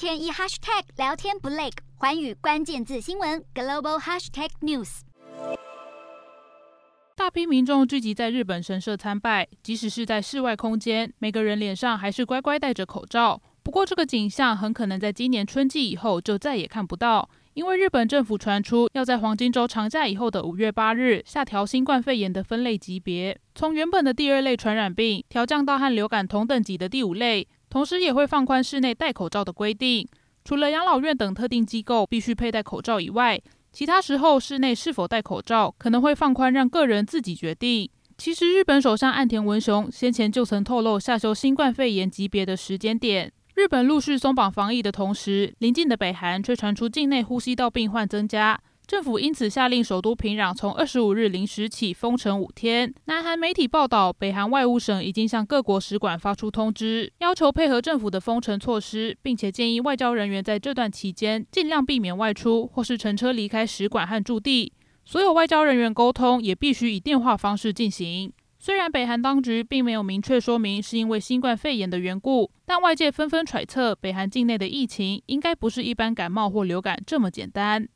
天一 hashtag 聊天不累，环宇关键字新闻 global hashtag news。大批民众聚集在日本神社参拜，即使是在室外空间，每个人脸上还是乖乖戴着口罩。不过，这个景象很可能在今年春季以后就再也看不到。因为日本政府传出要在黄金周长假以后的五月八日下调新冠肺炎的分类级别，从原本的第二类传染病调降到和流感同等级的第五类，同时也会放宽室内戴口罩的规定。除了养老院等特定机构必须佩戴口罩以外，其他时候室内是否戴口罩可能会放宽，让个人自己决定。其实，日本首相岸田文雄先前就曾透露下修新冠肺炎级别的时间点。日本陆续松绑防疫的同时，邻近的北韩却传出境内呼吸道病患增加，政府因此下令首都平壤从二十五日零时起封城五天。南韩媒体报道，北韩外务省已经向各国使馆发出通知，要求配合政府的封城措施，并且建议外交人员在这段期间尽量避免外出或是乘车离开使馆和驻地。所有外交人员沟通也必须以电话方式进行。虽然北韩当局并没有明确说明是因为新冠肺炎的缘故，但外界纷纷揣测，北韩境内的疫情应该不是一般感冒或流感这么简单。